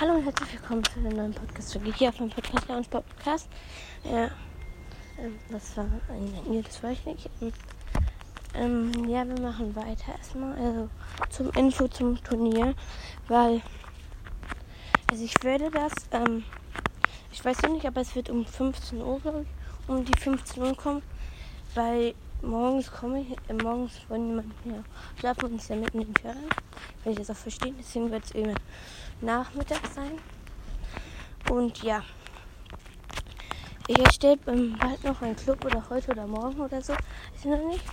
Hallo und herzlich willkommen zu einem neuen Podcast-Folge hier auf meinem Podcast, bei uns Podcast. Ja, ähm, das war ein, das war ich nicht. Ähm, ja, wir machen weiter erstmal, also zum Info zum Turnier, weil, also ich werde das, ähm, ich weiß noch nicht, aber es wird um 15 Uhr, ich, um die 15 Uhr kommen, weil morgens komme ich, äh, morgens wollen jemand ja, schlafen und ist ja mitten in den Ferien, wenn ich das auch verstehe, deswegen wird es eben Nachmittag sein. Und ja, ich erstelle bald noch einen Club oder heute oder morgen oder so. Ist noch nicht.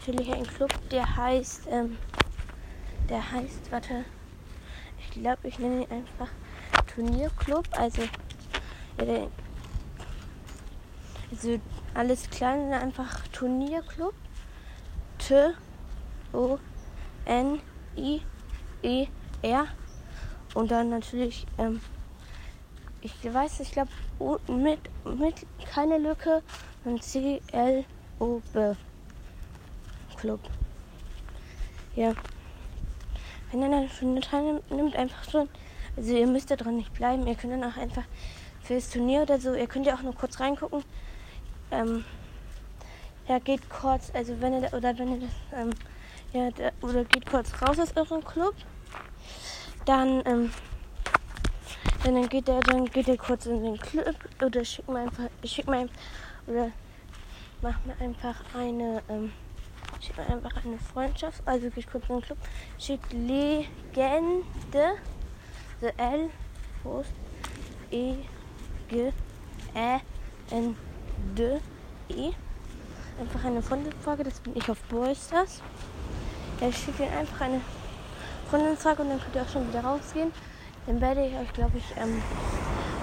Stelle ich einen Club, der heißt, ähm, der heißt, warte, ich glaube, ich nenne ihn einfach Turnierclub. Also, also alles klein, einfach Turnierclub. T O N I E R und dann natürlich, ähm, ich weiß, ich glaube, mit, mit keine Lücke und C-L-O-B. Club. Ja. Wenn ihr dann schon teilnimmt, nimmt einfach schon. Also ihr müsst da dran nicht bleiben. Ihr könnt dann auch einfach fürs Turnier oder so, ihr könnt ja auch nur kurz reingucken. Ähm, ja, geht kurz, also wenn ihr oder wenn ihr ähm, ja, oder geht kurz raus aus eurem Club. Dann, ähm, dann geht er, dann geht er kurz in den Club oder schickt mir einfach, schickt mir oder macht mir einfach eine, ähm, schickt mir einfach eine Freundschaft, also geht kurz in den Club, schickt Legende, the L, Post, E, G, Ä, N, D, E. Einfach eine Freundenfrage, das bin ich auf Boysters. Er schickt ihn einfach eine Freundinstag und dann könnt ihr auch schon wieder rausgehen. Dann werde ich euch, glaube ich, ähm,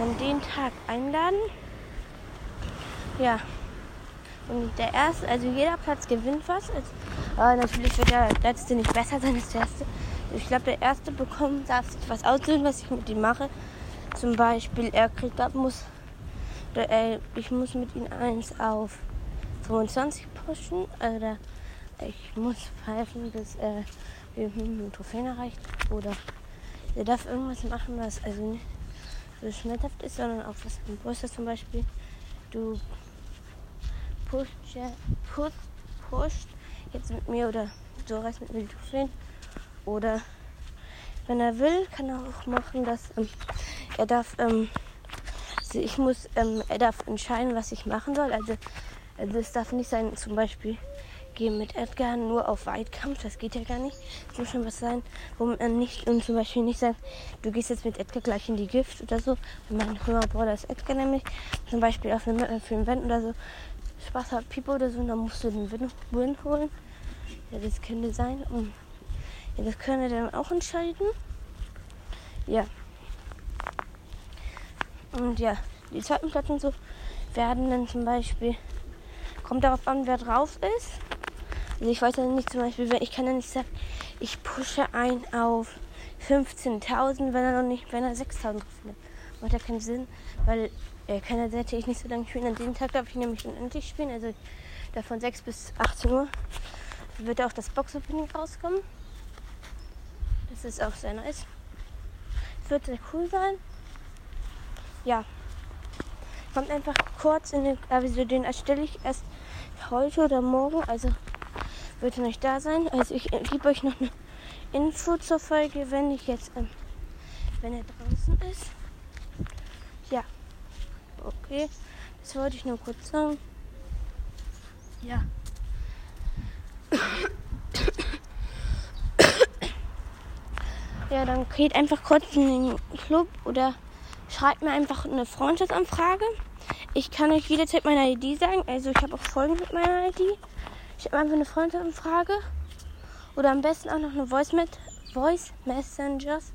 an den Tag einladen. Ja. Und der erste, also jeder Platz gewinnt was. Also, aber natürlich wird der letzte nicht besser sein als der erste. Ich glaube, der erste bekommt, darf sich was aussuchen, was ich mit ihm mache. Zum Beispiel, er kriegt ab, muss, oder, äh, ich muss mit ihm eins auf 25 pushen. Oder ich muss pfeifen, bis äh, irgendeinen Trophäen erreicht. Oder er darf irgendwas machen, was also nicht so schmerzhaft ist, sondern auch was im Brüste zum Beispiel. Du pusht, pusht, pusht jetzt mit mir oder so reißt mit mir die Trophäen. Oder wenn er will, kann er auch machen, dass ähm, er darf, ähm, also ich muss, ähm, er darf entscheiden, was ich machen soll. Also, also es darf nicht sein, zum Beispiel, gehe mit Edgar nur auf Weitkampf, das geht ja gar nicht. Es muss schon was sein, wo man nicht, und zum Beispiel nicht sagt, du gehst jetzt mit Edgar gleich in die Gift oder so. Und mein früherer Bruder ist Edgar nämlich, zum Beispiel auf einem, äh, für ein Event oder so, Spaß hat Pipo oder so, und dann musst du den Win, Win holen. Ja, das könnte sein. Und ja, das können wir dann auch entscheiden. Ja. Und ja, die zweiten und so werden dann zum Beispiel, kommt darauf an, wer drauf ist. Also ich weiß ja nicht zum Beispiel, ich kann ja nicht sagen, ich pushe ein auf 15.000, wenn er noch nicht, wenn er 6.000 findet. Macht ja keinen Sinn, weil er kann ja natürlich nicht so lange spielen. An dem Tag darf ich nämlich unendlich spielen, also da von 6 bis 18 Uhr wird auch das Box-Opening rauskommen. Das ist auch sehr nice. Es wird sehr cool sein. Ja. Kommt einfach kurz in den, also den erstelle ich erst heute oder morgen, also wird nicht da sein. Also ich gebe euch noch eine Info zur Folge, wenn ich jetzt, ähm, wenn er draußen ist. Ja. Okay. Das wollte ich nur kurz sagen. Ja. Ja, dann geht einfach kurz in den Club oder schreibt mir einfach eine Freundschaftsanfrage. Ich kann euch jederzeit meine ID sagen. Also ich habe auch Folgen mit meiner ID. Ich habe einfach eine Freundschaftsanfrage. Oder am besten auch noch eine Voice, mit, Voice Messengers.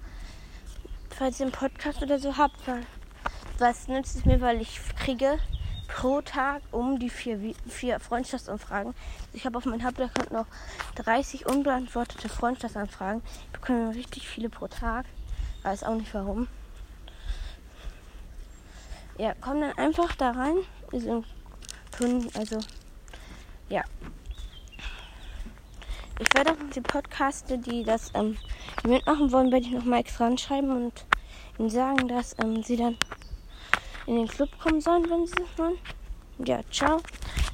Falls ihr einen Podcast oder so habt. Weil, was nützt es mir, weil ich kriege pro Tag um die vier, vier Freundschaftsanfragen. Ich habe auf meinem Hauptaccount noch 30 unbeantwortete Freundschaftsanfragen. Ich bekomme richtig viele pro Tag. Weiß auch nicht warum. Ja, komm dann einfach da rein. Also, ja. Ich werde auch die Podcaste, die das ähm, mitmachen wollen, werde ich noch mal extra anschreiben und ihnen sagen, dass ähm, sie dann in den Club kommen sollen, wenn sie es wollen. Ja, ciao.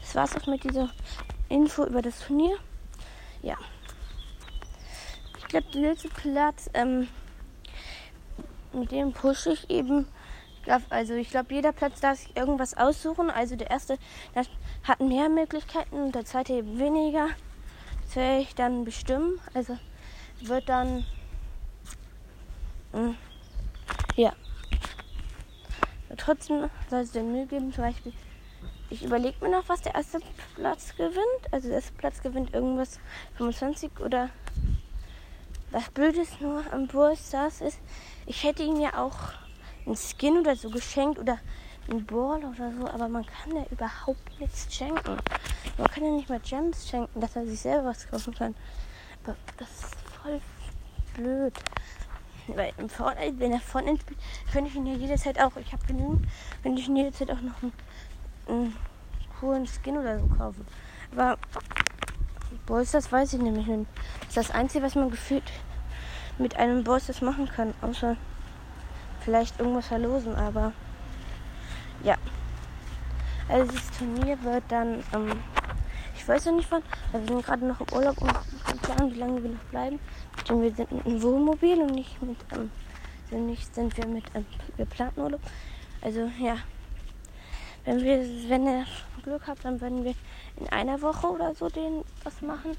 Das war's auch mit dieser Info über das Turnier. Ja. Ich glaube, der letzte Platz, ähm, mit dem pushe ich eben. Also ich glaube, jeder Platz darf sich irgendwas aussuchen. Also der erste das hat mehr Möglichkeiten und der zweite weniger. Das werde ich dann bestimmen. Also wird dann mh, hm, ja. Trotzdem soll es den Mühe geben, zum Beispiel. Ich überlege mir noch, was der erste Platz gewinnt. Also der erste Platz gewinnt irgendwas 25 oder was Blödes nur am Brawl Stars ist. Ich hätte ihm ja auch einen Skin oder so geschenkt oder einen Ball oder so, aber man kann ja überhaupt nichts schenken. Man kann ja nicht mal Gems schenken, dass er sich selber was kaufen kann. Aber das ist voll blöd. Weil im Fortnite, wenn er Fortnite spielt, könnte ich ihn ja jederzeit auch, ich habe genügend, könnte ich ihn jederzeit auch noch einen, einen coolen Skin oder so kaufen. Aber Boys, das weiß ich nämlich nicht. Das ist das Einzige, was man gefühlt mit einem Boss das machen kann. Außer vielleicht irgendwas verlosen, aber ja. Also das Turnier wird dann, ähm, ich weiß noch nicht wann, weil wir sind gerade noch im Urlaub und planen, wie lange wir noch bleiben. Denn wir sind mit einem Wohnmobil und nicht mit, ähm, sind, nicht, sind wir mit ähm, geplanten Urlaub. Also ja, wenn wir, wenn ihr Glück habt, dann werden wir in einer Woche oder so den was machen.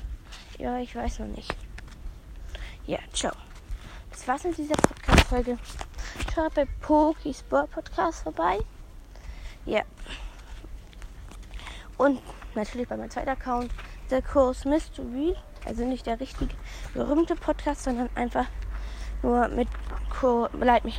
Ja, ich weiß noch nicht. Ja, ciao. Das war's in dieser Podcast-Folge. Schaut bei Poki Sport Podcast vorbei. Ja. Und natürlich bei meinem zweiten Account, der Kurs Mystery. Also nicht der richtige berühmte Podcast, sondern einfach nur mit Co Leit mich